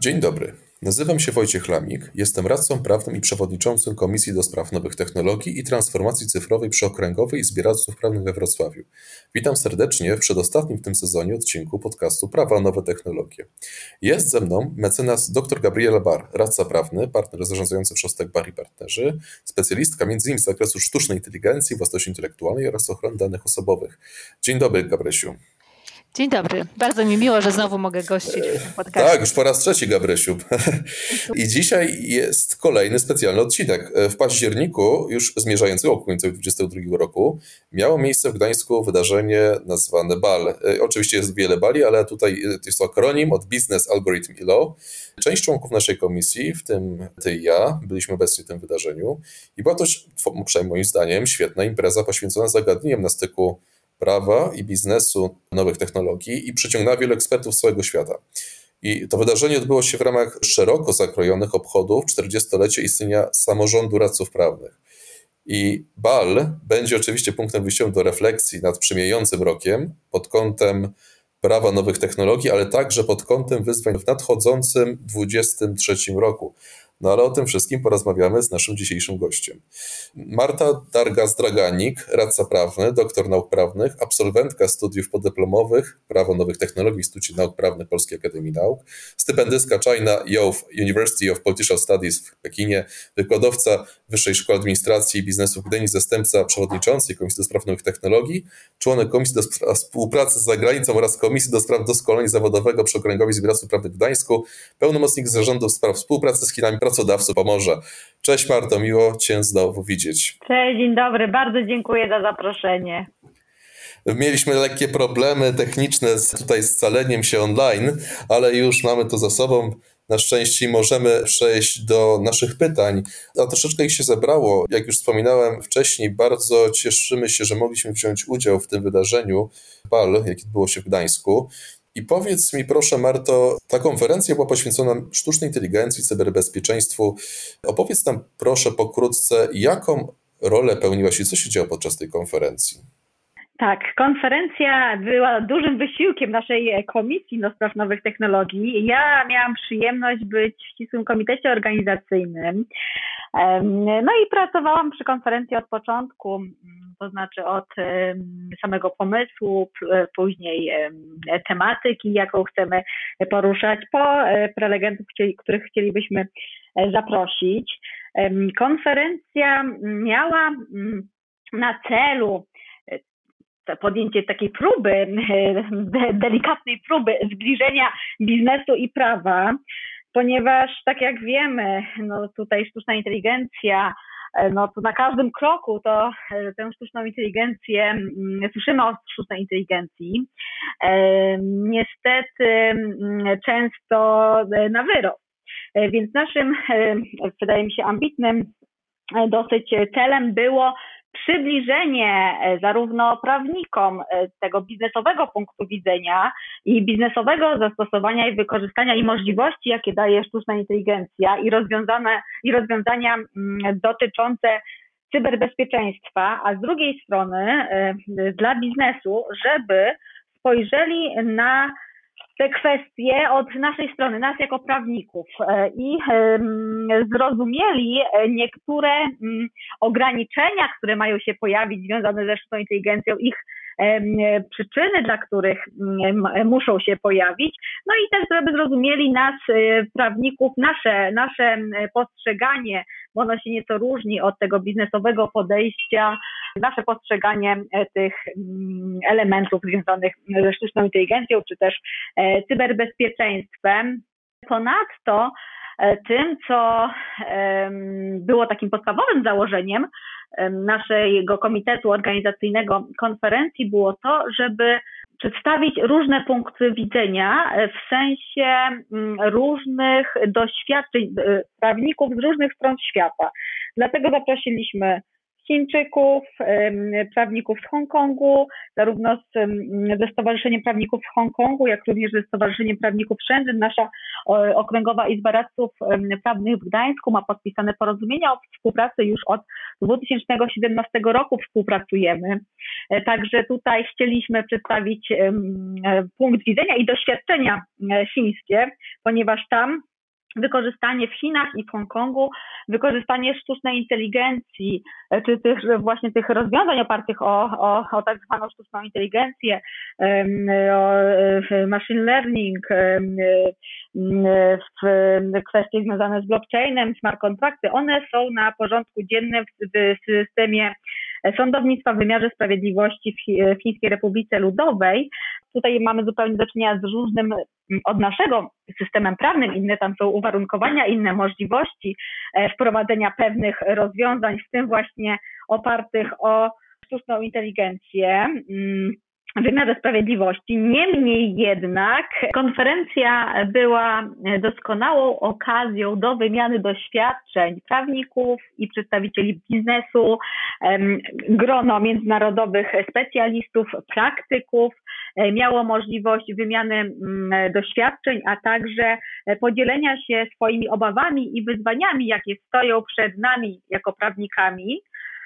Dzień dobry. Nazywam się Wojciech Lamik, jestem radcą prawnym i przewodniczącym Komisji do Spraw Nowych Technologii i Transformacji Cyfrowej przy Okręgowej Izbie Radców Prawnych we Wrocławiu. Witam serdecznie w przedostatnim w tym sezonie odcinku podcastu Prawa Nowe Technologie. Jest ze mną mecenas dr Gabriela Bar, radca prawny, partner zarządzający Szostek Bar i Partnerzy, specjalistka m.in. z zakresu sztucznej inteligencji, własności intelektualnej oraz ochrony danych osobowych. Dzień dobry, Gabrysiu. Dzień dobry. Bardzo mi miło, że znowu mogę gościć w tym. Tak, już po raz trzeci, Gabrysiu. I dzisiaj jest kolejny specjalny odcinek. W październiku, już zmierzający końcu 2022 roku, miało miejsce w Gdańsku wydarzenie nazwane BAL. E, oczywiście jest wiele bali, ale tutaj jest to akronim od Business Algorithm i Law. Część członków naszej komisji, w tym ty i ja, byliśmy obecni w tym wydarzeniu i była to, przynajmniej moim zdaniem, świetna impreza poświęcona zagadnieniom na styku prawa i biznesu nowych technologii i przyciągnęła wielu ekspertów z całego świata. I to wydarzenie odbyło się w ramach szeroko zakrojonych obchodów 40-lecia istnienia samorządu radców prawnych. I BAL będzie oczywiście punktem wyjściowym do refleksji nad przemijającym rokiem pod kątem prawa nowych technologii, ale także pod kątem wyzwań w nadchodzącym 2023 roku. No ale o tym wszystkim porozmawiamy z naszym dzisiejszym gościem. Marta Dargas-Draganik, radca prawny, doktor nauk prawnych, absolwentka studiów podyplomowych Prawo Nowych Technologii w Instytucie Nauk Prawnych Polskiej Akademii Nauk, stypendystka China Youth University of Political Studies w Pekinie, wykładowca Wyższej Szkoły Administracji i Biznesu w Gdyni, zastępca przewodniczącej Komisji do Spraw Nowych Technologii, członek Komisji do Spraw Współpracy z Zagranicą oraz Komisji do Spraw Doskonalenia Zawodowego przy Okręgowej Izbie Prawnych w Gdańsku, pełnomocnik Zarządu Spraw Współpracy z Chinami, pracodawców pomoże. Cześć Marto, miło Cię znowu widzieć. Cześć, dzień dobry, bardzo dziękuję za zaproszenie. Mieliśmy lekkie problemy techniczne z, tutaj scaleniem się online, ale już mamy to za sobą. Na szczęście możemy przejść do naszych pytań. A troszeczkę ich się zebrało. Jak już wspominałem wcześniej, bardzo cieszymy się, że mogliśmy wziąć udział w tym wydarzeniu PAL, jakie było się w Gdańsku. I powiedz mi proszę Marto, ta konferencja była poświęcona sztucznej inteligencji, cyberbezpieczeństwu. Opowiedz nam proszę pokrótce, jaką rolę pełniłaś i co się działo podczas tej konferencji? Tak, konferencja była dużym wysiłkiem naszej Komisji do Spraw Nowych Technologii. Ja miałam przyjemność być w ścisłym komitecie organizacyjnym. No i pracowałam przy konferencji od początku to znaczy od samego pomysłu, później tematyki, jaką chcemy poruszać, po e, prelegentów, których chcielibyśmy e, zaprosić. Konferencja miała mm, na celu e, podjęcie takiej próby, delikatnej próby zbliżenia biznesu i prawa, ponieważ tak jak wiemy, no tutaj sztuczna inteligencja E, no to na każdym kroku to e, tę sztuczną inteligencję, mm, słyszymy o sztucznej inteligencji. E, niestety mm, często na wyrok. Więc naszym, wydaje mi się, ambitnym dosyć celem było przybliżenie e, zarówno prawnikom e, tego biznesowego punktu widzenia i biznesowego zastosowania i wykorzystania i możliwości, jakie daje sztuczna inteligencja i, rozwiązane, i rozwiązania mm, dotyczące cyberbezpieczeństwa, a z drugiej strony e, dla biznesu, żeby spojrzeli na te kwestie od naszej strony, nas jako prawników e, i zrozumieli niektóre mm, ograniczenia, które mają się pojawić związane ze sztuczną inteligencją, ich przyczyny, dla których mm, muszą się pojawić, no i też, żeby zrozumieli nas, e, prawników, nasze, nasze postrzeganie, bo ono się nieco różni od tego biznesowego podejścia, nasze postrzeganie e, tych elementów związanych ze sztuczną inteligencją, czy też e, cyberbezpieczeństwem. Ponadto tym, co było takim podstawowym założeniem naszego komitetu organizacyjnego konferencji, było to, żeby przedstawić różne punkty widzenia w sensie mm, różnych doświadczeń e, prawników z różnych stron świata. Dlatego zaprosiliśmy Chińczyków, prawników z Hongkongu, zarówno z, ze Stowarzyszeniem Prawników z Hongkongu, jak również ze Stowarzyszeniem Prawników Shenzhen. Nasza Okręgowa Izba Radców Prawnych w Gdańsku ma podpisane porozumienia o współpracy już od 2017 roku współpracujemy. E, także tutaj chcieliśmy przedstawić punkt widzenia i doświadczenia chińskie, ponieważ tam wykorzystanie w Chinach i w Hongkongu, wykorzystanie sztucznej inteligencji, e, czy tych właśnie tych rozwiązań opartych o, o, o tak zwaną sztuczną inteligencję, o e, machine learning, w kwestie związane z blockchainem, smart kontrakty, one są na porządku dziennym w systemie sądownictwa w wymiarze sprawiedliwości w Chińskiej Republice Ludowej. Tutaj mamy zupełnie do czynienia z różnym od naszego systemem prawnym, inne tam są uwarunkowania, inne możliwości e, wprowadzenia pewnych rozwiązań, w tym właśnie opartych o sztuczną inteligencję. Wymiarze sprawiedliwości. Niemniej jednak konferencja była doskonałą okazją do wymiany doświadczeń prawników i przedstawicieli biznesu, grono międzynarodowych specjalistów, praktyków e, miało możliwość wymiany mm, doświadczeń, a także podzielenia się swoimi obawami i wyzwaniami, jakie stoją przed nami jako prawnikami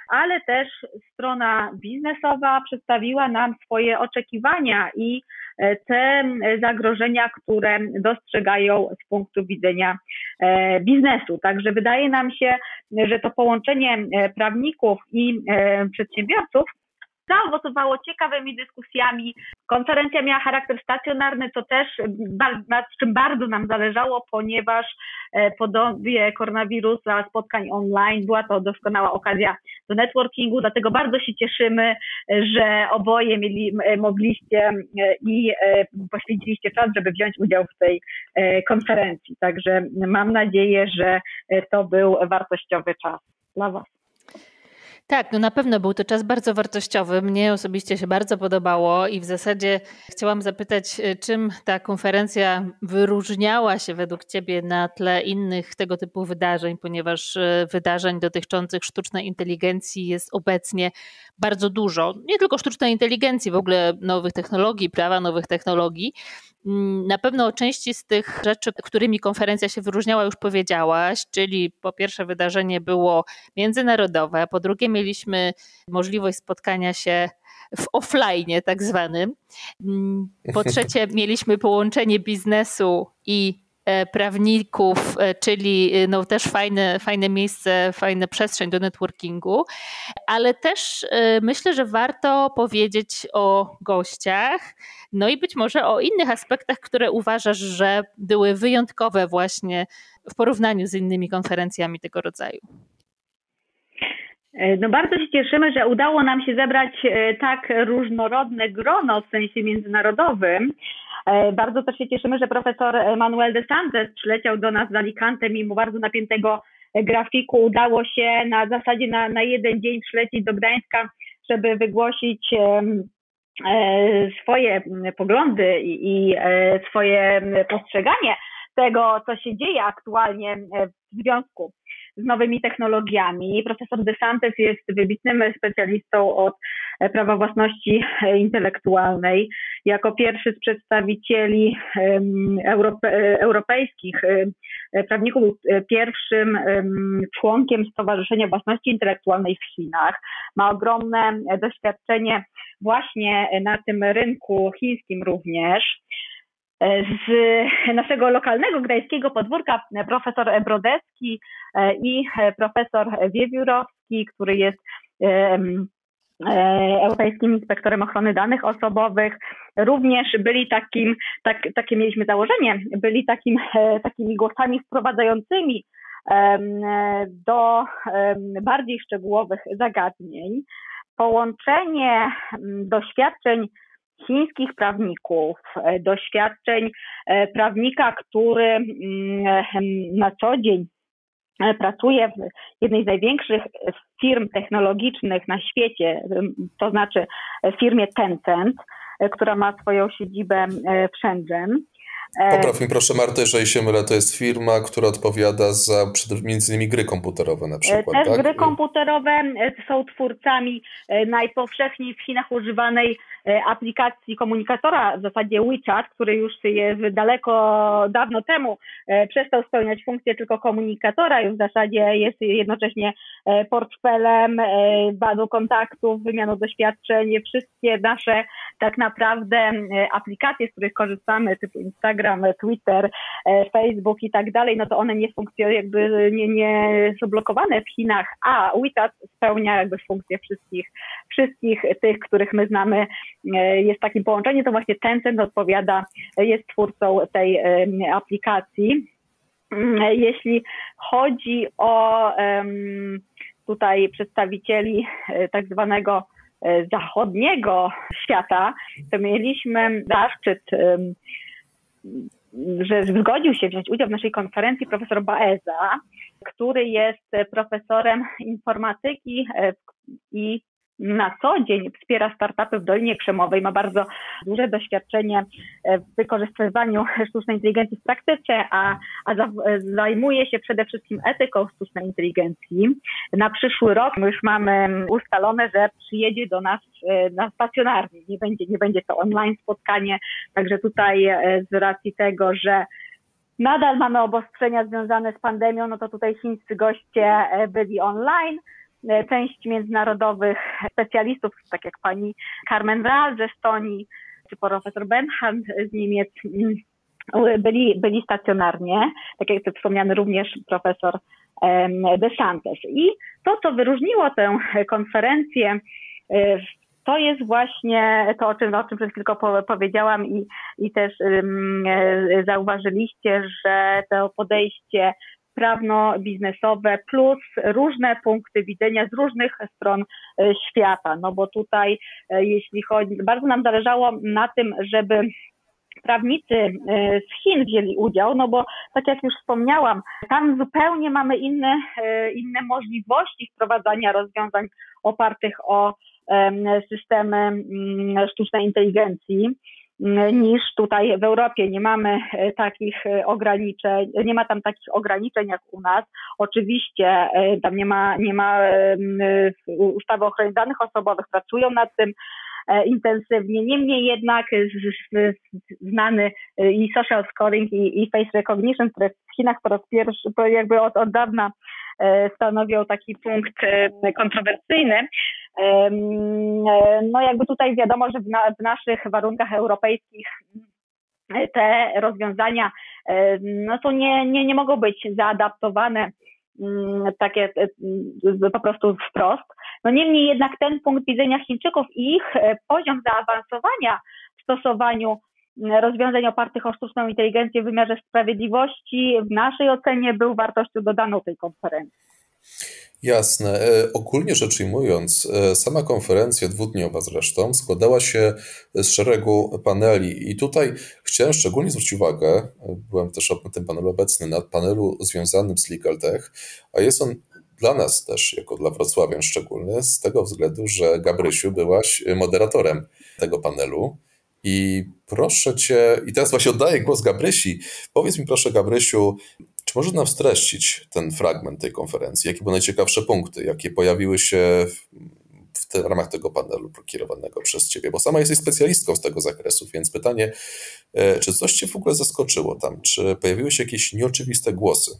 ale też strona biznesowa przedstawiła nam swoje oczekiwania i e, te zagrożenia, które dostrzegają z punktu widzenia e, biznesu. Także wydaje nam się, że to połączenie e, prawników i przedsiębiorców zaowocowało ciekawymi dyskusjami. Konferencja miała charakter stacjonarny, to też nad czym bardzo nam zależało, ponieważ e, po dobie koronawirusa, spotkań online, była to doskonała okazja do networkingu, dlatego bardzo się cieszymy, że oboje mieli, mogliście e, i e, poświęciliście czas, żeby wziąć udział w tej konferencji. Także mam nadzieję, że to był wartościowy czas dla Was. Tak, no na pewno był to czas bardzo wartościowy. Mnie osobiście się bardzo podobało i w zasadzie chciałam zapytać, e, czym ta konferencja wyróżniała się według Ciebie na tle innych tego typu wydarzeń, ponieważ e, wydarzeń dotyczących sztucznej inteligencji jest obecnie bardzo dużo. Nie tylko sztucznej inteligencji, w ogóle nowych technologii, prawa nowych technologii. Mm, na pewno o części z tych rzeczy, którymi konferencja się wyróżniała, już powiedziałaś, czyli po pierwsze wydarzenie było międzynarodowe, po drugie mieliśmy możliwość spotkania się w offline tak zwanym. Mm, po trzecie mieliśmy połączenie biznesu i prawników, e, czyli e, no też fajne, fajne miejsce, fajna przestrzeń do networkingu, ale też myślę, że warto powiedzieć o gościach, no i być może o innych aspektach, które uważasz, że były wyjątkowe właśnie w porównaniu z innymi konferencjami tego rodzaju. No bardzo się cieszymy, że udało nam się zebrać tak różnorodne grono w sensie międzynarodowym. E, bardzo też się cieszymy, że profesor Manuel de Santos przyleciał do nas z Alicante, mimo bardzo napiętego grafiku udało się na zasadzie na, na jeden dzień przylecieć do Gdańska, żeby wygłosić e, swoje poglądy i, e, swoje postrzeganie tego, co się dzieje aktualnie w związku z nowymi technologiami. Profesor DeSantis jest wybitnym specjalistą od prawa własności intelektualnej. Jako pierwszy z przedstawicieli europe, europejskich prawników pierwszym członkiem Stowarzyszenia Własności Intelektualnej w Chinach. Ma ogromne doświadczenie właśnie na tym rynku chińskim również z naszego lokalnego gdańskiego podwórka profesor Brodecki e, i profesor Wiewiórowski, który jest e, Europejskim Inspektorem Ochrony Danych Osobowych, również byli takim, tak, takie mieliśmy założenie, byli takim, e, takimi głosami wprowadzającymi do bardziej szczegółowych zagadnień. Połączenie doświadczeń chińskich prawników, e, doświadczeń e, prawnika, który mm, na co dzień e, pracuje w jednej z największych firm technologicznych na świecie, to znaczy firmie Tencent, która ma swoją siedzibę w Shenzhen. Popraw mi proszę Martę, jeżeli się mylę, to jest firma, która odpowiada za między innymi gry komputerowe na przykład. Też tak? gry komputerowe są twórcami najpowszechniej w Chinach używanej E, aplikacji komunikatora, w zasadzie WeChat, który już jest daleko, dawno temu e, przestał spełniać funkcję tylko komunikatora i w zasadzie jest jednocześnie e, portfelem, bazą kontaktów, wymianą doświadczeń, wszystkie nasze tak naprawdę aplikacje, z których korzystamy, typu Instagram, Instagram, Twitter, Facebook i tak dalej, no to one nie funkcjonują, jakby nie, nie są blokowane w Chinach, a WeChat spełnia jakby funkcje wszystkich, wszystkich tych, których my znamy. Jest takim połączenie, to właśnie Tencent odpowiada, jest twórcą tej aplikacji. Jeśli chodzi o tutaj przedstawicieli tak zwanego E, zachodniego świata, to mieliśmy zaszczyt, że zgodził się wziąć udział w naszej konferencji profesor Baeza, który jest profesorem informatyki e, i na co dzień wspiera startupy w Dolinie Krzemowej, ma bardzo duże doświadczenie w wykorzystywaniu sztucznej inteligencji w praktyce, a, a zajmuje się przede wszystkim etyką sztucznej inteligencji. Na przyszły rok już mamy ustalone, że przyjedzie do nas e, na stacjonarnie, nie będzie, nie będzie to online spotkanie, także tutaj e, z racji tego, że nadal mamy obostrzenia związane z pandemią, no to tutaj chińscy goście e, byli online, część międzynarodowych specjalistów, tak jak pani Carmen Ral z Estonii, czy profesor Benhard z Niemiec, mm, byli, byli stacjonarnie, tak jak wspomniany również profesor De Santos. I to, co wyróżniło tę konferencję, e, to jest właśnie to, o czym, o czym przed powiedziałam i, i też um, zauważyliście, że to podejście prawno-biznesowe plus różne punkty widzenia z różnych stron e, świata. No bo tutaj, e, jeśli chodzi, bardzo nam zależało na tym, żeby prawnicy e, z Chin wzięli udział, no bo tak jak już wspomniałam, tam zupełnie mamy inne, inne możliwości wprowadzania rozwiązań opartych o systemy mm, sztucznej inteligencji niż tutaj w Europie. Nie mamy e, takich e, ograniczeń, nie ma tam takich ograniczeń jak u nas. Oczywiście e, tam nie ma, nie ma ustawy o ochronie danych osobowych, pracują nad tym intensywnie. Niemniej jednak znany i social scoring i, i face recognition, które w Chinach po raz pierwszy, jakby od, od dawna stanowią taki punkt kontrowersyjny, no jakby tutaj wiadomo, że w, na, w naszych warunkach europejskich te rozwiązania no to nie, nie, nie mogą być zaadaptowane takie po prostu wprost. No niemniej jednak ten punkt widzenia Chińczyków i ich e, poziom zaawansowania w stosowaniu rozwiązań opartych o sztuczną inteligencję w wymiarze sprawiedliwości w naszej ocenie był wartością dodaną tej konferencji. Jasne. E, ogólnie rzecz ujmując, e, sama konferencja dwudniowa zresztą składała się z szeregu paneli i tutaj chciałem szczególnie zwrócić uwagę, byłem też na tym panelu obecny, na panelu związanym z Legal Tech, a jest on dla nas też, jako dla Wrocławian szczególny, z tego względu, że Gabrysiu byłaś moderatorem tego panelu. I proszę cię, i teraz właśnie oddaję głos Gabrysi. Powiedz mi proszę, Gabrysiu, czy możesz nam streścić ten fragment tej konferencji? Jakie były najciekawsze punkty, jakie pojawiły się w, te, w ramach tego panelu kierowanego przez Ciebie? Bo sama jesteś specjalistką z tego zakresu, więc pytanie, e, czy coś Cię w ogóle zaskoczyło tam? Czy pojawiły się jakieś nieoczywiste głosy?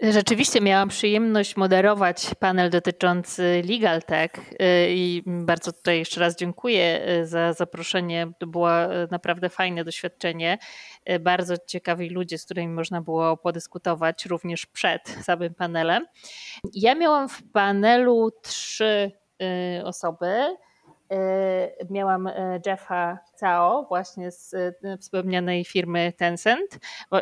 Rzeczywiście miałam przyjemność moderować panel dotyczący Legal Tech y, i bardzo tutaj jeszcze raz dziękuję y, za zaproszenie. To było naprawdę fajne doświadczenie. Bardzo ciekawi ludzie, z którymi można było podyskutować również przed samym panelem. Ja miałam w panelu trzy osoby. E, miałam e, Jeffa Cao właśnie z wspomnianej firmy Tencent,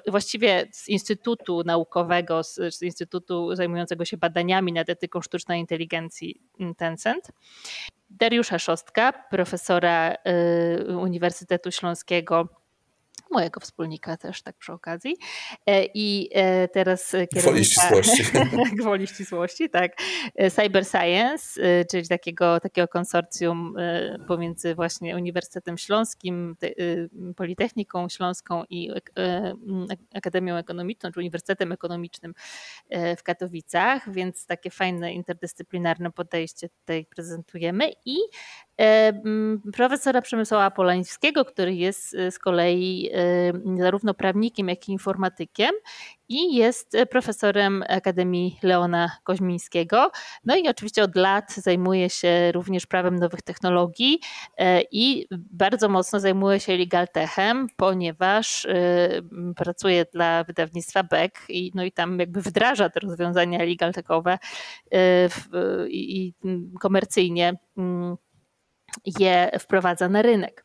właściwie z Instytutu Naukowego, z Instytutu zajmującego się badaniami nad etyką sztucznej inteligencji Tencent. Dariusza Szostka, profesora Uniwersytetu Śląskiego mojego wspólnika też tak przy okazji. E, I e, teraz kierownika... Gwoli ścisłości. Gwoli ścisłości, tak. E, Cyber Science, czyli takiego, takiego konsorcjum pomiędzy właśnie Uniwersytetem Śląskim, Politechniką Śląską i Akademią Ekonomiczną, czy Uniwersytetem Ekonomicznym w Katowicach, więc takie fajne interdyscyplinarne podejście tutaj prezentujemy i profesora Przemysława Polańskiego, który jest z kolei zarówno prawnikiem, jak i informatykiem i jest profesorem Akademii Leona Koźmińskiego. No i oczywiście od lat zajmuje się również prawem nowych technologii i bardzo mocno zajmuje się legaltechem, ponieważ pracuje dla wydawnictwa Beck i, no i tam jakby wdraża te rozwiązania legaltechowe i komercyjnie mm, je wprowadza na rynek.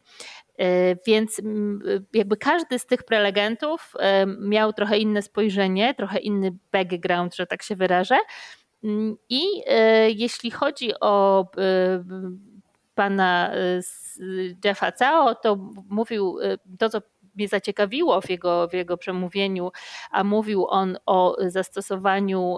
E, więc mm, jakby każdy z tych prelegentów e, miał trochę inne spojrzenie, trochę inny background, że tak się wyrażę. Mm, I e, jeśli chodzi o pana Jeffa Cao, to mówił to, co mnie zaciekawiło w jego, w jego przemówieniu, a mówił on o zastosowaniu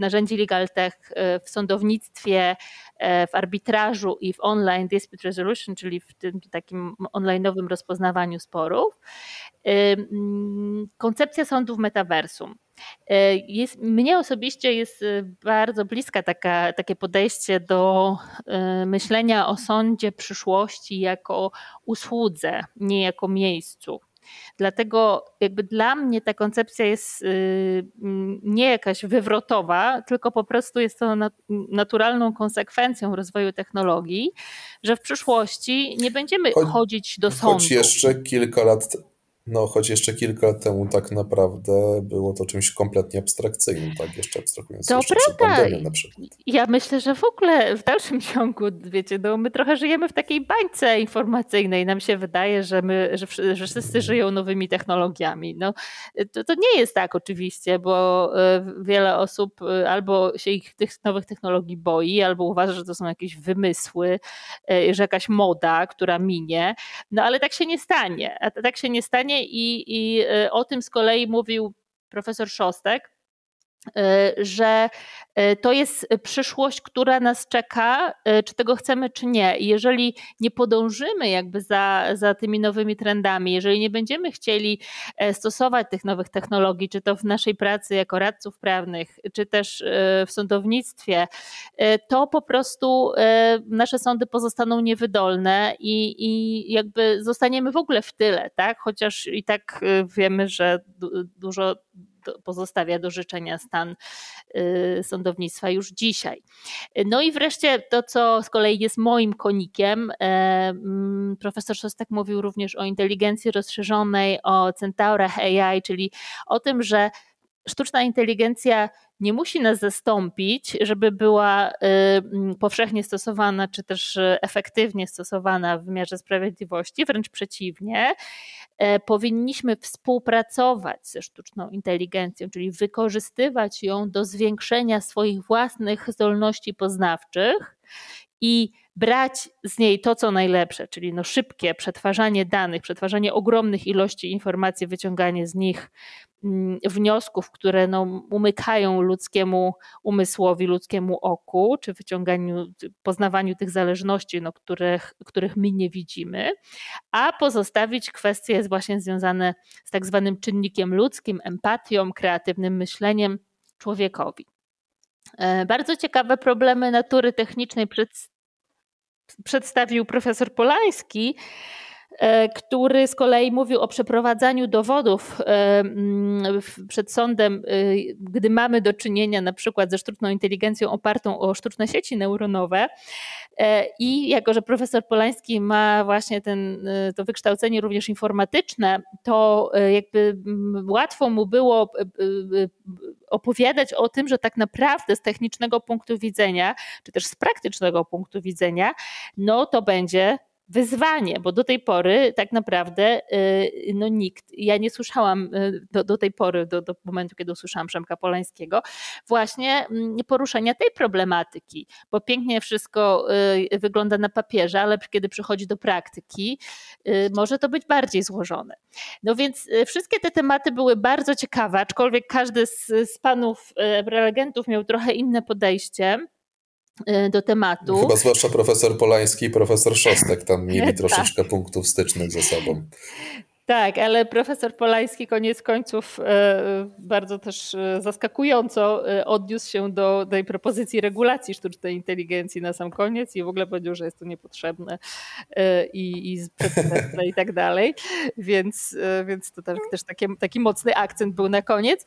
narzędzi LegalTech e, w sądownictwie, e, w arbitrażu i w online dispute resolution, czyli w tym takim online'owym rozpoznawaniu sporów. E, mm, koncepcja sądów metaversum. Jest, mnie osobiście jest bardzo bliska taka, takie podejście do myślenia o sądzie przyszłości jako usłudze, nie jako miejscu. Dlatego jakby dla mnie ta koncepcja jest y, nie jakaś wywrotowa, tylko po prostu jest to naturalną konsekwencją rozwoju technologii, że w przyszłości nie będziemy chodzić do sądu. Choć jeszcze kilka lat no, choć jeszcze kilka lat temu tak naprawdę było to czymś kompletnie abstrakcyjnym, tak? Jeszcze abstrahując to jeszcze prawda. pandemią na przykład. Ja myślę, że w ogóle w dalszym ciągu, wiecie, no, my trochę żyjemy w takiej bańce informacyjnej. Nam się wydaje, że, my, że, że wszyscy żyją nowymi technologiami. No, to, to nie jest tak oczywiście, bo e, wiele osób e, albo się ich tych nowych technologii boi, albo uważa, że to są jakieś wymysły, e, że jakaś moda, która minie. No ale tak się nie stanie. A tak się nie stanie i, i e, o tym z kolei mówił profesor Szostek, że e, to jest przyszłość, która nas czeka, czy tego chcemy, czy nie. Jeżeli nie podążymy jakby za, za tymi nowymi trendami, jeżeli nie będziemy chcieli stosować tych nowych technologii, czy to w naszej pracy jako radców prawnych, czy też w sądownictwie, to po prostu nasze sądy pozostaną niewydolne i, i jakby zostaniemy w ogóle w tyle, tak? Chociaż i tak wiemy, że dużo pozostawia do życzenia stan y, sądownictwa już dzisiaj. No i wreszcie to, co z kolei jest moim konikiem, e, mm, profesor Szostak mówił również o inteligencji rozszerzonej, o centaurach AI, czyli o tym, że sztuczna inteligencja nie musi nas zastąpić, żeby była y, powszechnie stosowana, czy też efektywnie stosowana w wymiarze sprawiedliwości, wręcz przeciwnie. E, powinniśmy współpracować ze sztuczną inteligencją, czyli wykorzystywać ją do zwiększenia swoich własnych zdolności poznawczych i brać z niej to, co najlepsze, czyli no szybkie przetwarzanie danych, przetwarzanie ogromnych ilości informacji, wyciąganie z nich wniosków, które no, umykają ludzkiemu umysłowi, ludzkiemu oku, czy wyciąganiu, poznawaniu tych zależności, no, których, których my nie widzimy, a pozostawić kwestie właśnie związane z tak zwanym czynnikiem ludzkim, empatią, kreatywnym myśleniem człowiekowi. E, bardzo ciekawe problemy natury technicznej przedstawił profesor Polański, który z kolei mówił o przeprowadzaniu dowodów e, przed sądem, gdy mamy do czynienia na przykład ze sztuczną inteligencją opartą o sztuczne sieci neuronowe. I jako, że profesor Polański ma właśnie ten, to wykształcenie również informatyczne, to jakby łatwo mu było opowiadać o tym, że tak naprawdę z technicznego punktu widzenia, czy też z praktycznego punktu widzenia, no to będzie wyzwanie, bo do tej pory tak naprawdę y, no nikt, ja nie słyszałam y, do, do tej pory, do, do momentu, kiedy usłyszałam Przemka Polańskiego, właśnie mm, poruszenia tej problematyki, bo pięknie wszystko y, wygląda na papierze, ale kiedy przychodzi do praktyki, może to być bardziej złożone. No więc wszystkie te tematy były bardzo ciekawe, aczkolwiek każdy z, z panów prelegentów miał trochę inne podejście. E, do tematu. Chyba zwłaszcza profesor Polański i profesor Szostek tam mieli tak. troszeczkę punktów stycznych ze sobą. Tak, ale profesor Polański koniec końców e, bardzo też e, zaskakująco odniósł się do tej propozycji regulacji sztucznej inteligencji na sam koniec i w ogóle powiedział, że jest to niepotrzebne i, i i tak dalej. Więc, więc to też, też taki, taki mocny akcent był na koniec.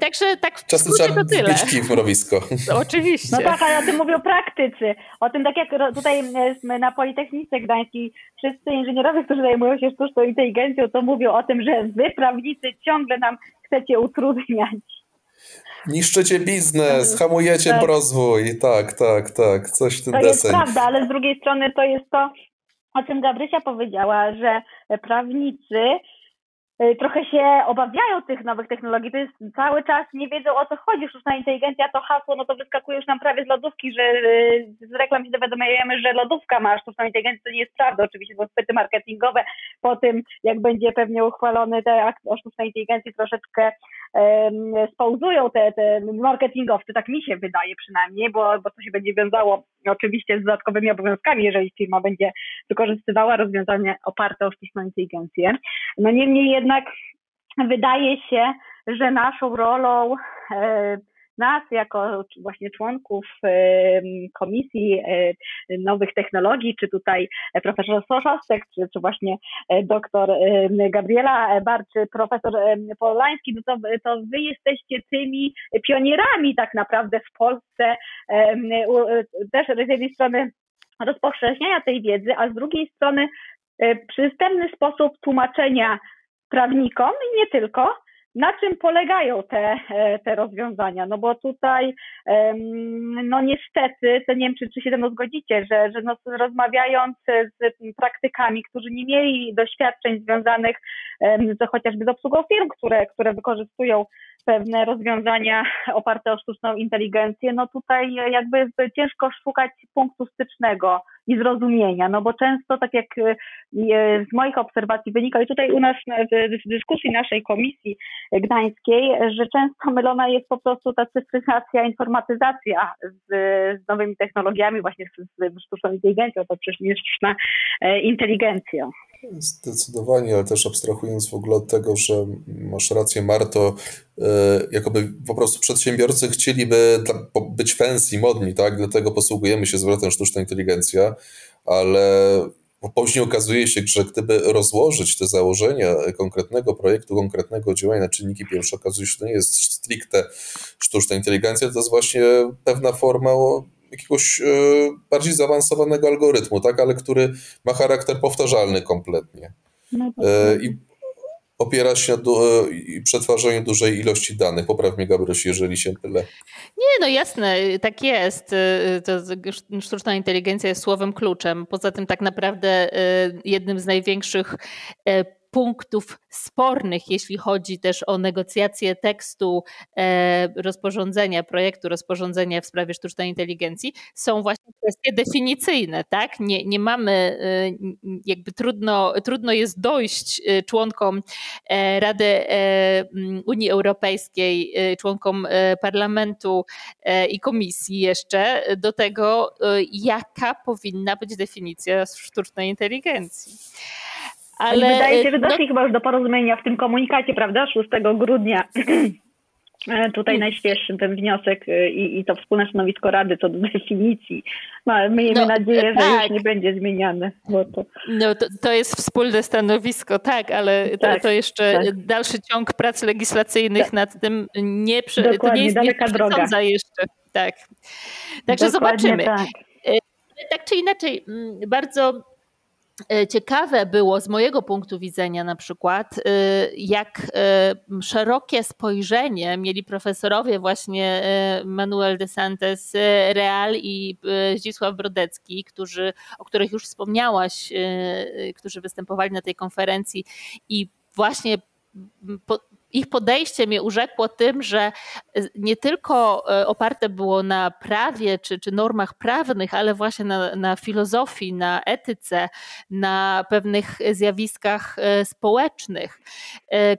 Także tak w Czasem trzeba to tyle. w mrowisko. Oczywiście. No tak, ale o tym mówią praktycy. O tym tak jak tutaj na Politechnice Gdańskiej wszyscy inżynierowie, którzy zajmują się sztuczną inteligencją, to mówią o tym, że wy prawnicy ciągle nam chcecie utrudniać. Niszczycie biznes, hamujecie tak. rozwój. Tak, tak, tak. Coś w tym To deseń. jest prawda, ale z drugiej strony to jest to, o czym Gabrysia powiedziała, że prawnicy trochę się obawiają tych nowych technologii. To jest cały czas nie wiedzą o co chodzi. Sztuczna inteligencja to hasło, no to wyskakuje już nam prawie z lodówki, że y, z reklam się dowiadujemy, że lodówka ma sztuczną inteligencję. To nie jest prawda. Oczywiście bo spyty marketingowe po tym, jak będzie pewnie uchwalony te akt o sztucznej inteligencji troszeczkę spauzują te, te marketingowcy, tak mi się wydaje przynajmniej, bo, bo to się będzie wiązało oczywiście z dodatkowymi obowiązkami, jeżeli firma będzie wykorzystywała rozwiązania oparte o sztuczną inteligencję. No niemniej jednak wydaje się, że naszą rolą e, nas jako właśnie członków e, Komisji e, Nowych Technologii, czy tutaj profesor Soszostek, czy, czy właśnie doktor Gabriela Bar, czy profesor Polański, no to, to wy jesteście tymi pionierami tak naprawdę w Polsce, też z jednej strony rozpowszechniania tej wiedzy, a z drugiej strony przystępny sposób tłumaczenia prawnikom i nie tylko, na czym polegają te, e, te rozwiązania? No bo tutaj, no niestety, to nie wiem, czy, czy się ze mną zgodzicie, że, że no, rozmawiając z praktykami, którzy nie mieli doświadczeń związanych z, chociażby z obsługą firm, które, które wykorzystują pewne rozwiązania oparte o sztuczną inteligencję, no tutaj jakby ciężko szukać punktu stycznego i zrozumienia, no bo często, tak jak e, z moich obserwacji wynika i tutaj u nas w dyskusji naszej komisji gdańskiej, że często mylona jest po prostu ta cyfryzacja, informatyzacja z, z nowymi technologiami, właśnie z, z sztuczną inteligencją, to przecież nie jest sztuczna e, inteligencja. Zdecydowanie, ale też abstrahując w ogóle od tego, że masz rację, Marto, e, jakoby po prostu przedsiębiorcy chcieliby być fancy, modni, tak? Dlatego posługujemy się zwrotem sztuczna inteligencja, ale później okazuje się, że gdyby rozłożyć te założenia konkretnego projektu, konkretnego działania na czynniki pierwsze, okazuje się, że to nie jest stricte sztuczna inteligencja, to jest właśnie pewna forma jakiegoś e, bardziej zaawansowanego algorytmu, tak, ale który ma charakter powtarzalny kompletnie. No e, I opiera się na e, przetwarzaniu dużej ilości danych. Popraw mnie, Gabryś, jeżeli się tyle. Nie, no jasne, tak jest. To sztuczna inteligencja jest słowem kluczem. Poza tym tak naprawdę jednym z największych punktów spornych, jeśli chodzi też o negocjacje tekstu e, rozporządzenia, projektu rozporządzenia w sprawie sztucznej inteligencji, są właśnie kwestie definicyjne, tak? Nie, nie mamy, e, jakby trudno, trudno jest dojść e, członkom Rady Unii Europejskiej, członkom Parlamentu i Komisji jeszcze do tego, jaka powinna być definicja sztucznej inteligencji. Ale wydaje się, że doszli no... chyba już do porozumienia w tym komunikacie, prawda? 6 grudnia. E, tutaj mm. najświeższy ten wniosek e, i, i to wspólne stanowisko Rady co do definicji. No, miejmy no, nadzieję, że tak. już nie będzie zmieniane. Bo to... No to, to jest wspólne stanowisko, tak, ale to, tak, to jeszcze tak. dalszy ciąg prac legislacyjnych tak. nad tym nie, przy, to nie jest daleka droga. jeszcze. Tak. Także Dokładnie zobaczymy. Tak. E, tak czy inaczej, mm, bardzo E, ciekawe było z mojego punktu widzenia na przykład, e, jak e, szerokie spojrzenie mieli profesorowie właśnie Manuel de Santos Real i Zdzisław Brodecki, którzy, o których już wspomniałaś, którzy występowali na tej konferencji i właśnie ich podejście mnie urzekło tym, że nie tylko e, oparte było na prawie czy, czy normach prawnych, ale właśnie na, na filozofii, na etyce, na pewnych zjawiskach e, społecznych,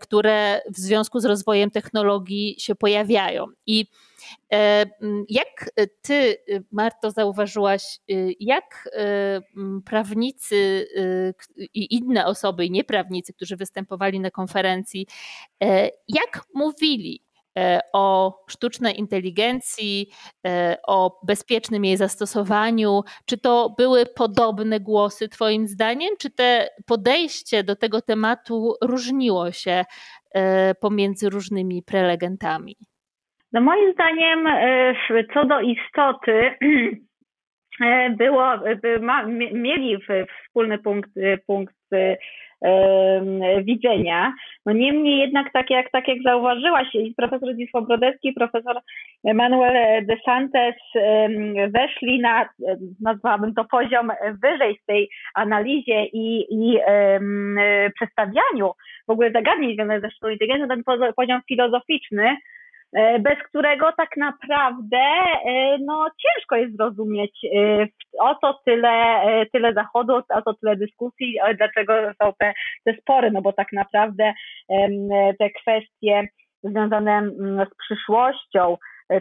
które w związku z rozwojem technologii się pojawiają. I Jak ty, Marto, zauważyłaś, jak prawnicy i inne osoby, nieprawnicy, którzy występowali na konferencji, jak mówili E, o sztucznej inteligencji, e, o bezpiecznym jej zastosowaniu. Czy to były podobne głosy, Twoim zdaniem, czy te podejście do tego tematu różniło się e, pomiędzy różnymi prelegentami? No moim zdaniem, co do istoty, było, mieli wspólny punkt, punkt widzenia. No niemniej jednak, tak jak, tak jak zauważyłaś, profesor Zdzisław Brodecki i profesor Manuel de Santes weszli na, nazwałabym to poziom wyżej w tej analizie i, i um, przedstawianiu w ogóle zagadnień związanych ze sztuką inteligencji, ten poziom filozoficzny, E, bez którego tak naprawdę e, no, ciężko jest zrozumieć e, o co tyle, tyle zachodu, o co tyle dyskusji, dlaczego są te, te spory, no bo tak naprawdę te kwestie związane mm, z przyszłością,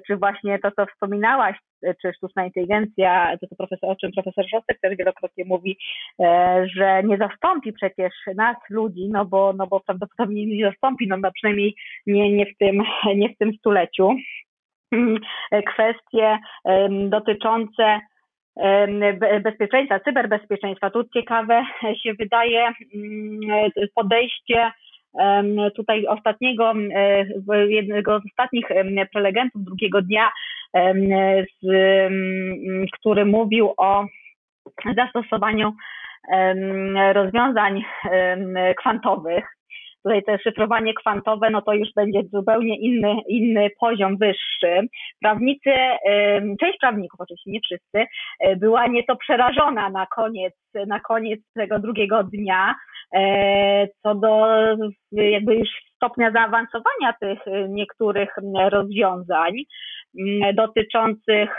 czy właśnie to, co wspominałaś, czy sztuczna inteligencja, to, co profesor, o czym profesor Szostek też wielokrotnie mówi, e, że nie zastąpi przecież nas, ludzi, no bo, no bo prawdopodobnie nie zastąpi, no, no przynajmniej nie, nie, w tym, nie w tym stuleciu. Kwestie dotyczące bezpieczeństwa, cyberbezpieczeństwa. Tu ciekawe się wydaje mm, podejście tutaj ostatniego, jednego z ostatnich prelegentów drugiego dnia, z, który mówił o zastosowaniu rozwiązań kwantowych. Tutaj to szyfrowanie kwantowe, no to już będzie zupełnie inny, inny poziom wyższy. Prawnicy, część prawników, oczywiście nie wszyscy, e, była nieco przerażona na koniec, na koniec tego drugiego dnia, co do jakby już stopnia zaawansowania tych niektórych rozwiązań dotyczących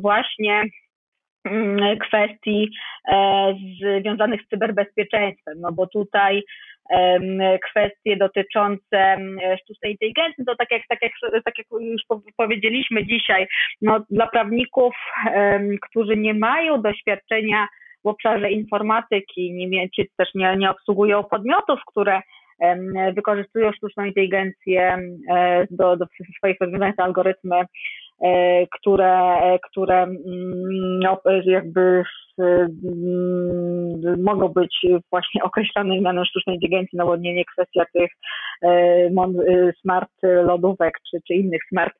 właśnie kwestii e, związanych z cyberbezpieczeństwem, no bo tutaj kwestie dotyczące sztucznej inteligencji, to tak jak, tak jak, tak jak już powiedzieliśmy dzisiaj, no, dla prawników, którzy nie mają doświadczenia w obszarze informatyki, nie, czy też nie, nie obsługują podmiotów, które wykorzystują sztuczną inteligencję do, do swoich rozwiązań, te algorytmy E, które, które mm, no, jakby mm, mogą być właśnie określane mianem sztucznej inteligencji, no bo nie, nie kwestia tych e, e, smart lodówek czy, czy innych smart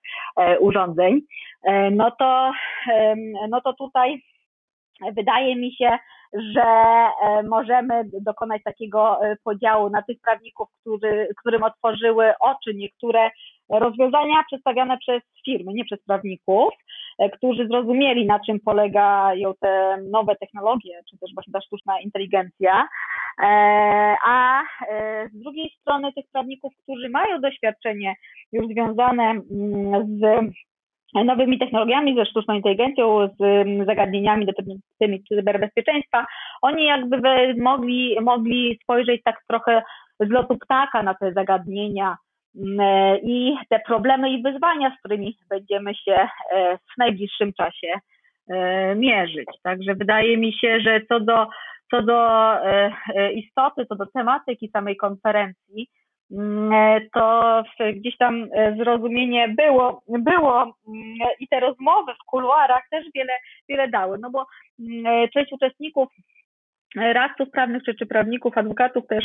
urządzeń, no to, no to tutaj wydaje mi się, że możemy dokonać takiego podziału na tych prawników, którzy, którym otworzyły oczy niektóre rozwiązania przedstawiane przez firmy, nie przez prawników, e, którzy zrozumieli, na czym polegają te nowe technologie, czy też właśnie ta sztuczna inteligencja, e, a e, z drugiej strony tych prawników, którzy mają doświadczenie już związane mm, z nowymi technologiami, ze sztuczną inteligencją, z mm, zagadnieniami dotyczącymi cyberbezpieczeństwa, oni jakby mogli, mogli spojrzeć tak trochę z lotu ptaka na te zagadnienia, E, i te problemy i wyzwania, z którymi będziemy się e, w najbliższym czasie e, mierzyć. Także wydaje mi się, że co do, co do istoty, co do tematyki samej konferencji, mm, to gdzieś tam zrozumienie było, było mm, i te rozmowy w kuluarach też wiele, wiele dały, no bo mm, część uczestników radców prawnych czy, czy prawników, adwokatów też,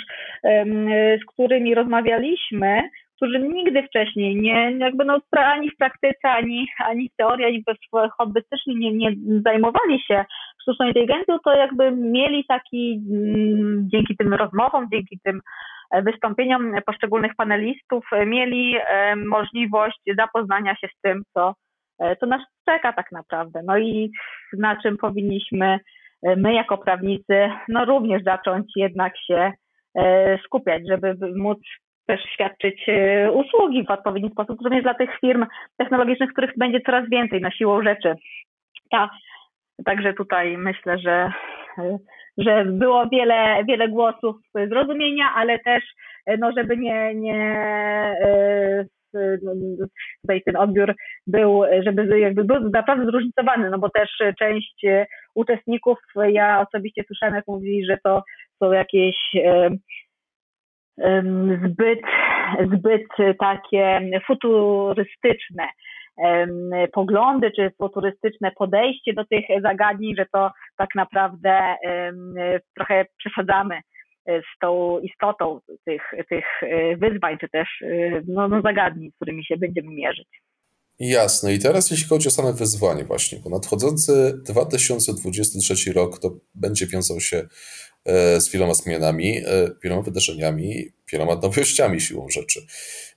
z którymi rozmawialiśmy, którzy nigdy wcześniej nie, jakby no, ani w praktyce, ani, ani w teorii, ani we hobbystycznie nie, nie zajmowali się sztuczną inteligencją, to jakby mieli taki, mm, dzięki tym rozmowom, dzięki tym e, wystąpieniom poszczególnych panelistów, e, mieli e, możliwość zapoznania się z tym, co, co nas czeka tak naprawdę. No i na czym powinniśmy my jako prawnicy, no również zacząć jednak się skupiać, żeby móc też świadczyć e, usługi w odpowiedni sposób, również dla tych firm technologicznych, których będzie coraz więcej na siłą rzeczy. Ta, także tutaj myślę, że, e, że było wiele, wiele głosów zrozumienia, ale też, e, no, żeby nie, nie no, tutaj ten odbiór był, żeby jakby był naprawdę zróżnicowany, no bo też część uczestników, ja osobiście słyszałam, jak mówili, że to są jakieś zbyt, zbyt takie futurystyczne poglądy czy futurystyczne podejście do tych zagadnień, że to tak naprawdę trochę przesadzamy z tą istotą tych, tych wyzwań, czy też no, no zagadnień, z którymi się będziemy mierzyć. Jasne. I teraz jeśli chodzi o same wyzwanie właśnie, bo nadchodzący 2023 rok to będzie wiązał się e, z wieloma zmianami, e, wieloma wydarzeniami, wieloma nowościami siłą rzeczy.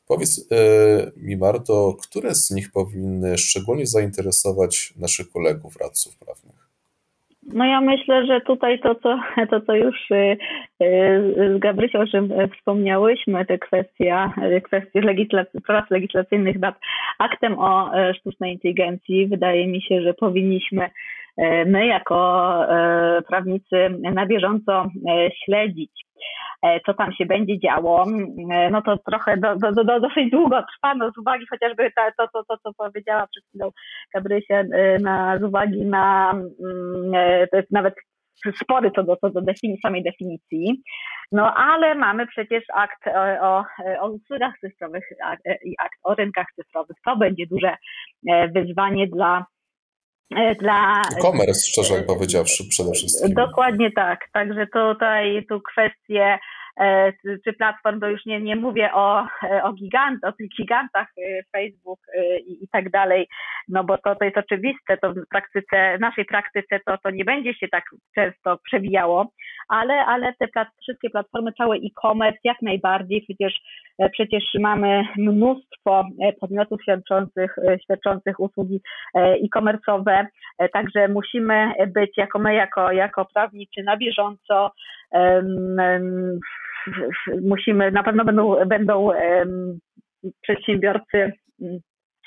Powiedz e, mi Marto, które z nich powinny szczególnie zainteresować naszych kolegów, radców prawnych? No ja myślę, że tutaj to, co, to, co już y, y, z Gabrysią o czym wspomniałyśmy, te kwestia, kwestie legislac- prac legislacyjnych nad aktem o e, sztucznej inteligencji, wydaje mi się, że powinniśmy e, my jako e, prawnicy na bieżąco śledzić co tam się będzie działo, no to trochę do, do, do, dosyć długo trwa, no z uwagi chociażby ta, to, to, to, co powiedziała przed chwilą Gabrysia, na, z uwagi na jest nawet spory co do, co do defini- samej definicji. No ale mamy przecież akt o, o usługach cyfrowych i akt o rynkach cyfrowych. To będzie duże wyzwanie dla dla... E-commerce, szczerze powiedziawszy, przede wszystkim. Dokładnie tak. Także tutaj tu kwestie E, czy platform, to już nie, nie mówię o, e, o, gigant, o tych gigantach e, Facebook i, i tak dalej, no bo to, to jest oczywiste, to w praktyce, w naszej praktyce to, to nie będzie się tak często przewijało, ale, ale te plat, wszystkie platformy, cały e-commerce jak najbardziej, przecież, przecież mamy mnóstwo podmiotów świadczących, świadczących usługi e-commerce'owe, także musimy być jako my, jako, jako prawnicy na bieżąco musimy, na pewno będą, będą przedsiębiorcy,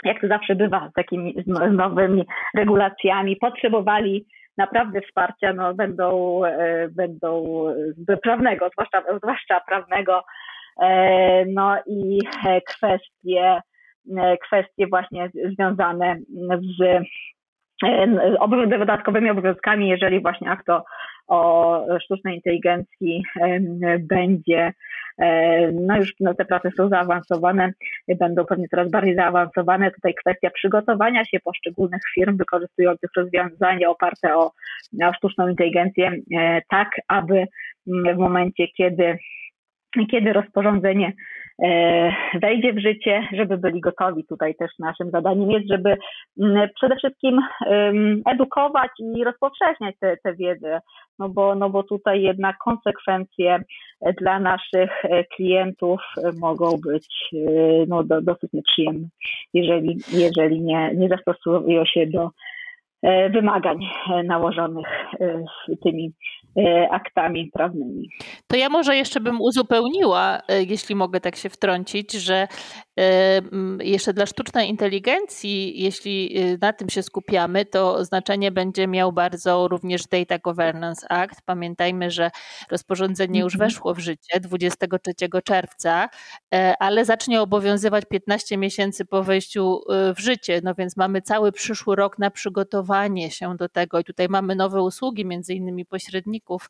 jak to zawsze bywa, z takimi nowymi regulacjami, potrzebowali naprawdę wsparcia, no będą, e, będą prawnego, zwłaszcza, zwłaszcza prawnego, e, no i kwestie, kwestie właśnie związane z dodatkowymi obowiązkami, jeżeli właśnie akt o, o sztucznej inteligencji będzie, no już no te prace są zaawansowane, będą pewnie coraz bardziej zaawansowane. Tutaj kwestia przygotowania się poszczególnych firm wykorzystujących rozwiązania oparte o, o sztuczną inteligencję, e, tak aby w momencie, kiedy kiedy rozporządzenie e, wejdzie w życie, żeby byli gotowi. Tutaj też naszym zadaniem jest, żeby mm, przede wszystkim edukować i rozpowszechniać tę wiedzę, no bo, no bo tutaj jednak konsekwencje dla naszych e, klientów mogą być e, no, do, dosyć nieprzyjemne, jeżeli, jeżeli nie, nie zastosują się do wymagań nałożonych tymi E, aktami prawnymi. To ja może jeszcze bym uzupełniła, e, jeśli mogę tak się wtrącić, że e, jeszcze dla sztucznej inteligencji, jeśli na tym się skupiamy, to znaczenie będzie miał bardzo również Data Governance Act. Pamiętajmy, że rozporządzenie już mhm. weszło w życie 23 czerwca, ale zacznie obowiązywać 15 miesięcy po wejściu w życie, no więc mamy cały przyszły rok na przygotowanie się do tego i tutaj mamy nowe usługi, między innymi pośredników,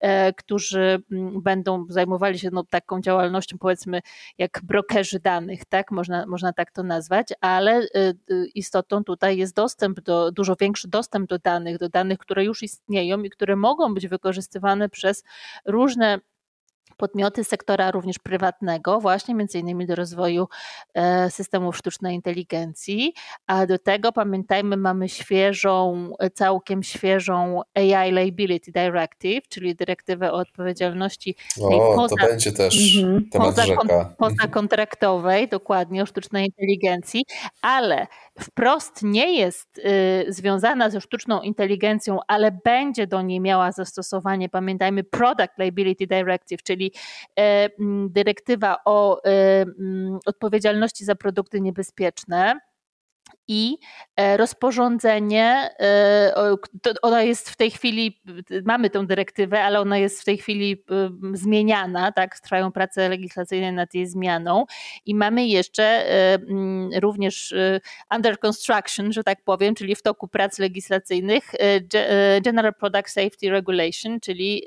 E, którzy będą zajmowali się no, taką działalnością, powiedzmy, jak brokerzy danych, tak? Można, można tak to nazwać, ale e, istotą tutaj jest dostęp do, dużo większy dostęp do danych, do danych, które już istnieją i które mogą być wykorzystywane przez różne podmioty sektora również prywatnego, właśnie między innymi do rozwoju e, systemów sztucznej inteligencji, a do tego pamiętajmy, mamy świeżą, całkiem świeżą AI Liability Directive, czyli dyrektywę o odpowiedzialności o, poza, to będzie też temat poza, rzeka. poza kontraktowej, dokładnie o sztucznej inteligencji, ale wprost nie jest y, związana ze sztuczną inteligencją, ale będzie do niej miała zastosowanie, pamiętajmy, Product Liability Directive, czyli e, dyrektywa o e, odpowiedzialności za produkty niebezpieczne i e, rozporządzenie, e, ona jest w tej chwili, mamy tę dyrektywę, ale ona jest w tej chwili zmieniana, tak, trwają prace legislacyjne nad jej zmianą i mamy jeszcze mm, również under construction, że tak powiem, czyli w toku prac legislacyjnych General Product Safety Regulation, czyli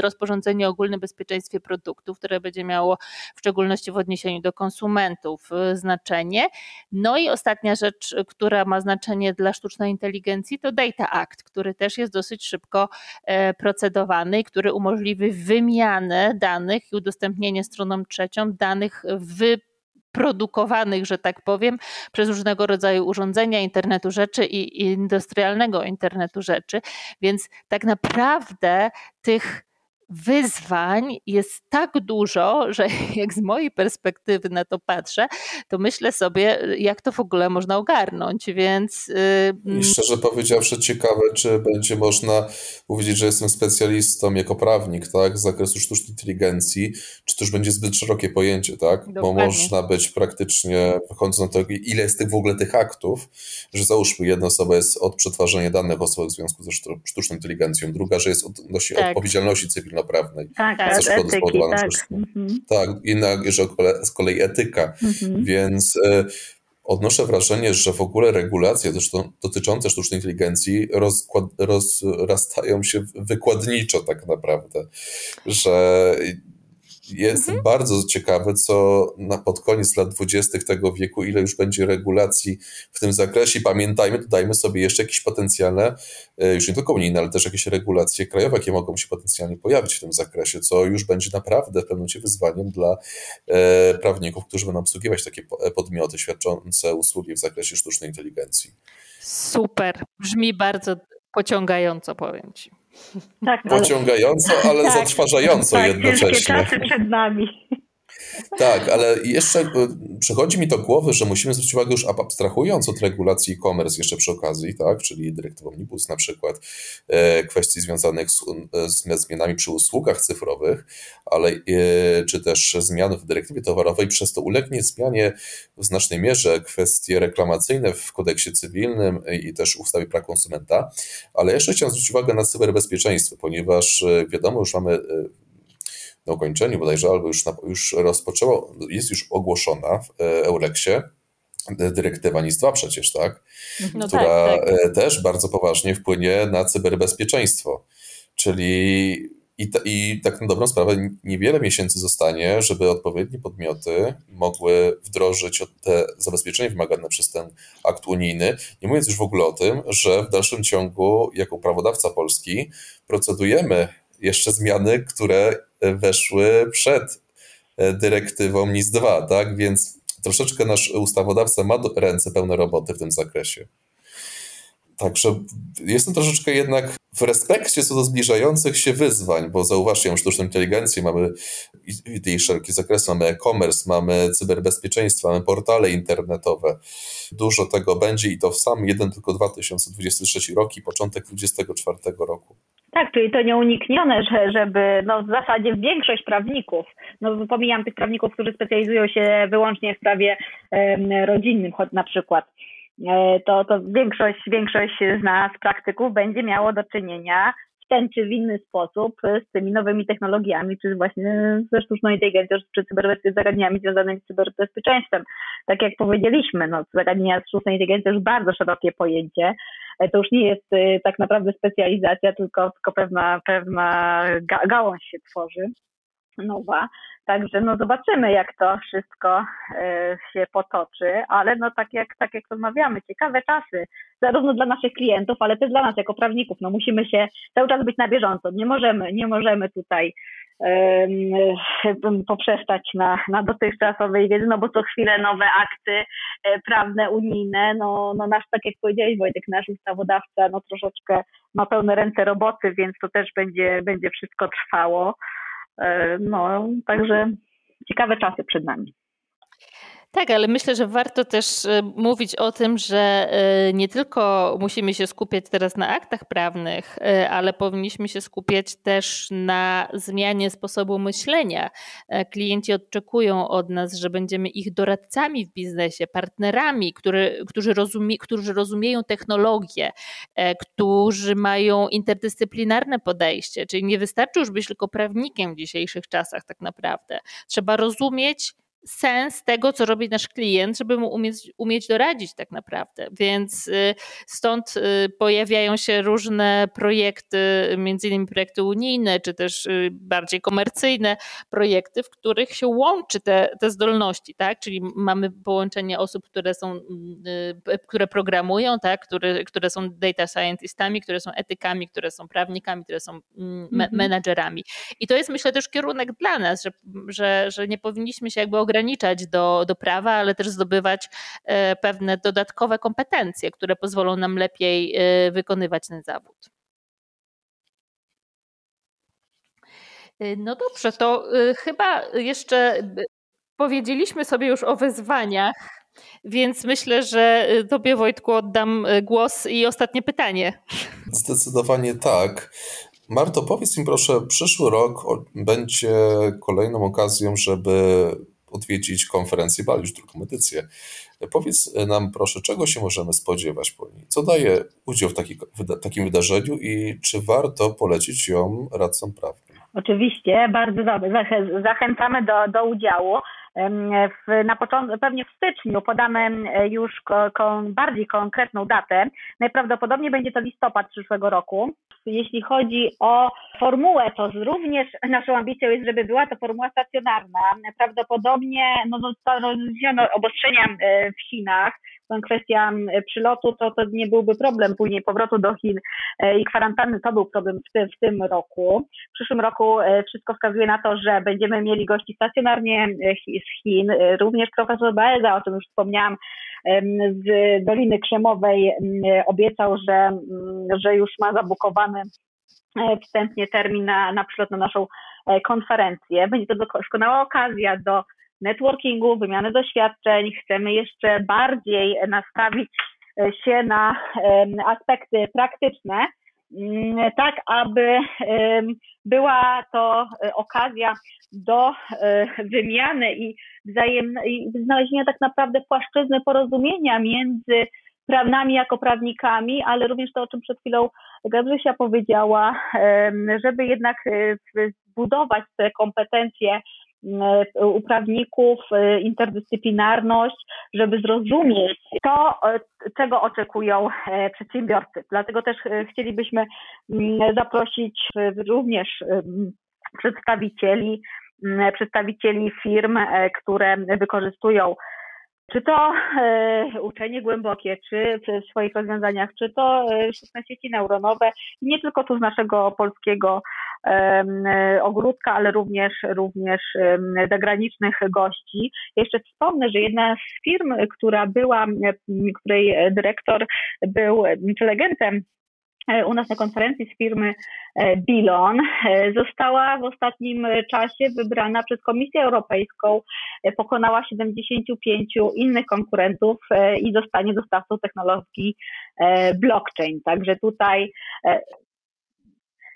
rozporządzenie o ogólnym bezpieczeństwie produktów, które będzie miało w szczególności w odniesieniu do konsumentów znaczenie. No i ostatnia rzecz, która ma znaczenie dla sztucznej inteligencji, to Data Act, który też jest dosyć szybko e, procedowany i który umożliwi wymianę danych i udostępnienie stronom trzeciom danych wyprodukowanych, że tak powiem, przez różnego rodzaju urządzenia internetu rzeczy i industrialnego internetu rzeczy. Więc tak naprawdę tych wyzwań jest tak dużo, że jak z mojej perspektywy na to patrzę, to myślę sobie, jak to w ogóle można ogarnąć, więc... Yy... I szczerze powiedziawszy ciekawe, czy będzie można powiedzieć, że jestem specjalistą jako prawnik, tak, z zakresu sztucznej inteligencji, czy to już będzie zbyt szerokie pojęcie, tak, Dokładnie. bo można być praktycznie, wychodząc na to, ile jest tych w ogóle tych aktów, że załóżmy, jedna osoba jest od przetwarzania danych osobowych w związku ze sztuczną inteligencją, druga, że jest odnosi tak. odpowiedzialności cywilnej prawnej tak, tak, szkody spowodowane tak. przez mhm. Tak, inna że z kolei etyka. Mhm. Więc e, odnoszę wrażenie, że w ogóle regulacje dotyczące sztucznej inteligencji rozkład, rozrastają się wykładniczo tak naprawdę, że jest mhm. bardzo ciekawe, co na, pod koniec lat 20. tego wieku, ile już będzie regulacji w tym zakresie. Pamiętajmy, dodajmy sobie jeszcze jakieś potencjalne, e, już nie tylko unijne, ale też jakieś regulacje krajowe, jakie mogą się potencjalnie pojawić w tym zakresie, co już będzie naprawdę w pewnym momencie wyzwaniem dla e, prawników, którzy będą obsługiwać takie podmioty świadczące usługi w zakresie sztucznej inteligencji. Super, brzmi bardzo pociągająco, powiem Ci. Tak, Pociągająco, ale tak, zatrważająco tak, jednocześnie. czasy przed nami. Tak, ale jeszcze e, przychodzi mi do głowy, że musimy zwrócić uwagę już abstrahując od regulacji e-commerce jeszcze przy okazji, tak, czyli dyrektywą Omnibus na przykład, e, kwestii związanych z, z, zmianami przy usługach cyfrowych, ale e, czy też zmian w dyrektywie towarowej, przez to ulegnie zmianie w znacznej mierze kwestie reklamacyjne w kodeksie cywilnym i też ustawie praw konsumenta, ale jeszcze chciałem zwrócić uwagę na cyberbezpieczeństwo, ponieważ e, wiadomo, już mamy e, na ukończeniu bodajże, albo już, na, już rozpoczęło, jest już ogłoszona w e, Eurexie dyrektywa NIS-2 przecież, tak? Mhm. No Która tak, tak. E, też bardzo poważnie wpłynie na cyberbezpieczeństwo. Czyli i, I tak na dobrą sprawę niewiele miesięcy zostanie, żeby odpowiednie podmioty mogły wdrożyć te zabezpieczenia wymagane przez ten akt unijny. Nie mówiąc już w ogóle o tym, że w dalszym ciągu, jako prawodawca polski, procedujemy jeszcze zmiany, które weszły przed e, dyrektywą NIS-2, tak? Więc troszeczkę nasz ustawodawca ma ręce pełne roboty w tym zakresie. Także jestem troszeczkę jednak w respekcie co do zbliżających się wyzwań, bo zauważcie, mamy sztuczną inteligencję, mamy jej szeroki zakres, mamy e-commerce, mamy cyberbezpieczeństwo, mamy portale internetowe. Dużo tego będzie i to w sam jeden tylko 2023 rok i początek 2024 roku. Tak, czyli to nieuniknione, że, żeby no w zasadzie większość prawników, no pomijam tych prawników, którzy specjalizują się wyłącznie w prawie um, rodzinnym, choć na przykład, e, to, to większość, większość z nas, praktyków, będzie miało do czynienia w ten czy w inny sposób z tymi nowymi technologiami, czy właśnie ze sztuczną inteligencją, czy zagadnieniami związanymi z cyberbezpieczeństwem. Tak jak powiedzieliśmy, no, zagadnienia sztucznej inteligencji to już bardzo szerokie pojęcie, E, to już nie jest e, tak naprawdę specjalizacja, tylko, tylko pewna, pewna gałąź się tworzy nowa. Także no zobaczymy, jak to wszystko e, się potoczy, ale no tak jak, tak jak rozmawiamy, ciekawe czasy, zarówno dla naszych klientów, ale też dla nas jako prawników. No musimy się cały czas być na bieżąco. Nie możemy, nie możemy tutaj poprzestać na, na dotychczasowej wiedzy, no bo co chwilę nowe akty e, prawne, unijne, no, no nasz, tak jak powiedziałeś Wojtek, nasz ustawodawca no troszeczkę ma pełne ręce roboty, więc to też będzie, będzie wszystko trwało. E, no, także ciekawe czasy przed nami. Tak, ale myślę, że warto też e, mówić o tym, że e, nie tylko musimy się skupiać teraz na aktach prawnych, e, ale powinniśmy się skupiać też na zmianie sposobu myślenia. Klienci oczekują od nas, że będziemy ich doradcami w biznesie, partnerami, który, którzy, rozumie, którzy rozumieją technologię, którzy mają interdyscyplinarne podejście, czyli nie wystarczy już być tylko prawnikiem w dzisiejszych czasach tak naprawdę. Trzeba rozumieć, sens tego, co robi nasz klient, żeby mu umieć, umieć doradzić tak naprawdę. Więc y, stąd y, pojawiają się różne projekty, między innymi projekty unijne, czy też y, bardziej komercyjne projekty, w których się łączy te, te zdolności, tak? Czyli mamy połączenie osób, które są, które programują, tak? które, które są data scientistami, które są etykami, które są prawnikami, które są mm, me mhm. menadżerami. I to jest myślę też kierunek dla nas, że, że, że nie powinniśmy się jakby ograniczać do, do prawa, ale też zdobywać e, pewne dodatkowe kompetencje, które pozwolą nam lepiej e, wykonywać ten zawód. E, no dobrze, to chyba jeszcze powiedzieliśmy sobie już o wyzwaniach, więc myślę, że Tobie, Wojtku, oddam głos i ostatnie pytanie. Zdecydowanie tak. Marto, powiedz mi proszę, przyszły rok będzie kolejną okazją, żeby odwiedzić konferencję Bali, już drugą edycję. Powiedz nam proszę, czego się możemy spodziewać po niej? Co daje udział w, taki, takim wydarzeniu i czy warto polecić ją radcom prawnym? Oczywiście, bardzo dobrze. Zachęcamy do, do udziału. W, na początku, pewnie w styczniu podamy już ko, ko, bardziej konkretną datę. Najprawdopodobniej będzie to listopad przyszłego roku. Jeśli chodzi o formułę, to również naszą ambicją jest, żeby była to formuła stacjonarna. Prawdopodobnie no, no, obostrzenia w Chinach, kwestia przylotu, to, to nie byłby problem później powrotu do Chin e, i kwarantanny to był problem w w tym roku. W przyszłym roku e, wszystko wskazuje na to, że będziemy mieli gości stacjonarnie z Chin, również profesor Baeza, o czym już wspomniałam, z Doliny Krzemowej obiecał, że, że już ma zabukowany e, wstępnie termin na, na przylot na naszą e, konferencję. Będzie to doskonała okazja do networkingu, wymiany doświadczeń. Chcemy jeszcze bardziej nastawić e, się na aspekty praktyczne, mm, tak aby była to okazja do wymiany i wzajemnej, znalezienia tak naprawdę płaszczyzny porozumienia między prawnami jako prawnikami, ale również to, o czym przed chwilą Gabrzysia powiedziała, żeby jednak e, zbudować te kompetencje e, u prawników, e, interdyscyplinarność, żeby zrozumieć to, czego oczekują przedsiębiorcy. Dlatego też chcielibyśmy zaprosić również przedstawicieli Mm, przedstawicieli firm, e, które wykorzystują czy to e, uczenie głębokie, czy w swoich rozwiązaniach, czy to e, sztuczne sieci neuronowe, nie tylko tu z naszego polskiego ogródka, ale również, również zagranicznych gości. Jeszcze wspomnę, że jedna z firm, która była, której dyrektor był prelegentem E, u nas na konferencji z firmy e, Bilon e, została w ostatnim czasie wybrana przez Komisję Europejską, pokonała 75 innych konkurentów i zostanie dostawcą technologii blockchain. Także tutaj E, e,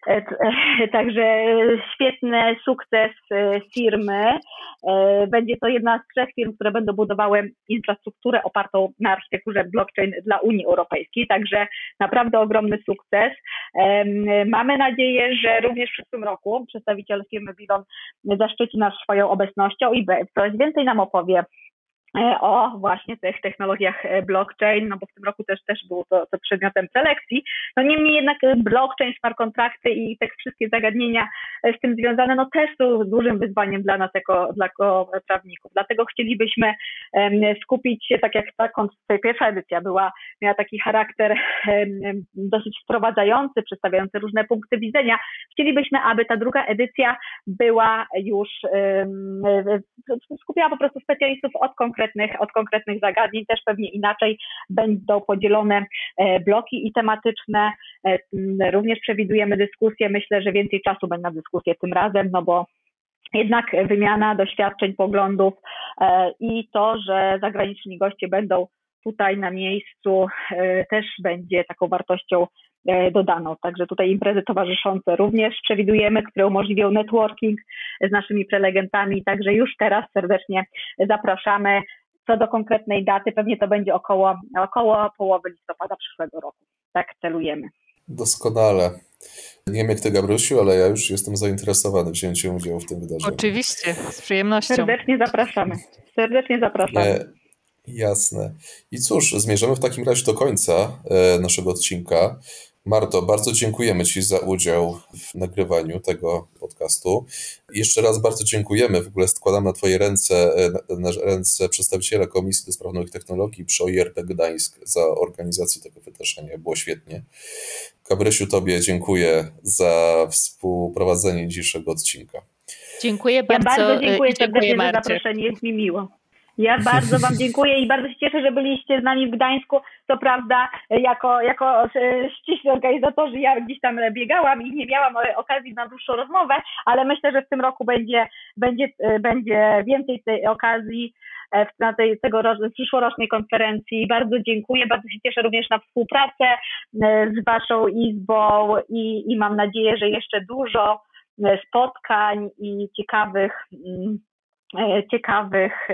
także świetny sukces e, firmy. Będzie to jedna z trzech firm, które będą budowały infrastrukturę opartą na architekturze blockchain dla Unii Europejskiej. Także naprawdę ogromny sukces. Mamy nadzieję, że również w przyszłym roku przedstawiciel firmy Bilon zaszczyci nas swoją obecnością i coś więcej nam opowie E, o właśnie tych technologiach e, blockchain, no bo w tym roku też, też było to, to przedmiotem selekcji. No niemniej jednak e, blockchain, smart kontrakty i te wszystkie zagadnienia z tym związane, no też są dużym wyzwaniem dla nas jako, dla prawników. Dlatego chcielibyśmy skupić się, tak jak ta, ta pierwsza edycja była, miała taki charakter dosyć wprowadzający, przedstawiający różne punkty widzenia. Chcielibyśmy, aby ta druga edycja była już, skupiała po prostu specjalistów od konkretnych konkretnych, od konkretnych zagadnień, też pewnie inaczej będą podzielone e, bloki i tematyczne. E, również przewidujemy dyskusję. Myślę, że więcej czasu będzie na dyskusję tym razem, no bo jednak wymiana doświadczeń, poglądów i to, że zagraniczni goście będą tutaj na miejscu, też będzie taką wartością dodaną. Także tutaj imprezy towarzyszące również przewidujemy, które umożliwią networking z naszymi prelegentami. Także już teraz serdecznie zapraszamy. Co do konkretnej daty, pewnie to będzie około, około połowy listopada przyszłego roku. Tak celujemy. Doskonale. Nie wiem jak ty, Gabrysiu, ale ja już jestem zainteresowany wzięciem udziału w tym wydarzeniu. Oczywiście, z przyjemnością. Serdecznie zapraszamy. Serdecznie zapraszamy. E, jasne. I cóż, zmierzamy w takim razie do końca e, naszego odcinka. Marto, bardzo dziękujemy Ci za udział w nagrywaniu tego podcastu. Jeszcze raz bardzo dziękujemy. W ogóle składam na Twoje ręce, na ręce przedstawiciela Komisji do Spraw Nowych Technologii przy OIRP Gdańsk za organizację tego wydarzenia. Było świetnie. Gabrysiu, Tobie dziękuję za współprowadzenie dzisiejszego odcinka. Dziękuję bardzo. Ja bardzo dziękuję, dziękuję za zaproszenie. Jest mi miło. Ja bardzo Wam dziękuję i bardzo się cieszę, że byliście z nami w Gdańsku. Co prawda, jako, jako e, ściśli organizatorzy, ja gdzieś tam biegałam i nie miałam okazji na dłuższą rozmowę, ale myślę, że w tym roku będzie, będzie, e, będzie więcej tej okazji e, na tej tegorocznej, przyszłorocznej konferencji. Bardzo dziękuję, bardzo się cieszę również na współpracę z Waszą Izbą i, i mam nadzieję, że jeszcze dużo spotkań i ciekawych, mm, ciekawych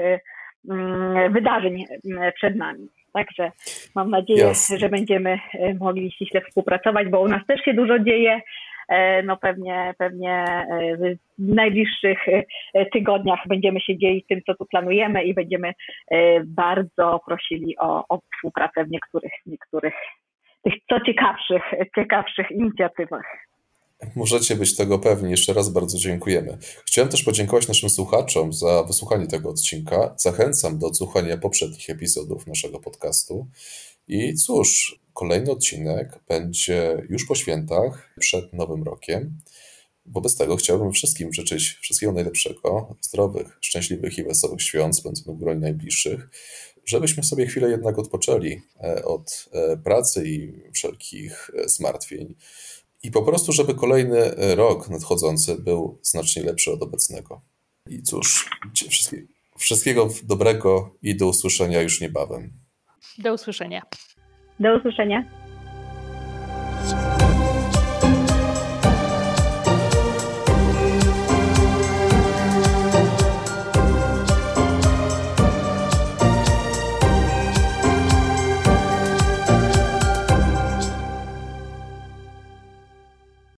wydarzeń mm, przed nami. Także mam nadzieję, Jasne. że będziemy e, mogli ściśle współpracować, bo u nas też się dużo dzieje. E, no pewnie, pewnie e, w najbliższych tygodniach będziemy się dzielić tym, co tu planujemy i będziemy bardzo prosili o, o współpracę w niektórych, niektórych tych co ciekawszych, ciekawszych inicjatywach. Możecie być tego pewni. Jeszcze raz bardzo dziękujemy. Chciałem też podziękować naszym słuchaczom za wysłuchanie tego odcinka. Zachęcam do odsłuchania poprzednich epizodów naszego podcastu. I cóż, kolejny odcinek będzie już po świętach, przed Nowym Rokiem. Wobec tego chciałbym wszystkim życzyć wszystkiego najlepszego, zdrowych, szczęśliwych i wesołych świąt spędzonych w gronie najbliższych, żebyśmy sobie chwilę jednak odpoczęli e, od e, pracy i wszelkich e, zmartwień i po prostu, żeby kolejny rok nadchodzący był znacznie lepszy od obecnego. I cóż, wszystkiego dobrego i do usłyszenia już niebawem. Do usłyszenia. Do usłyszenia.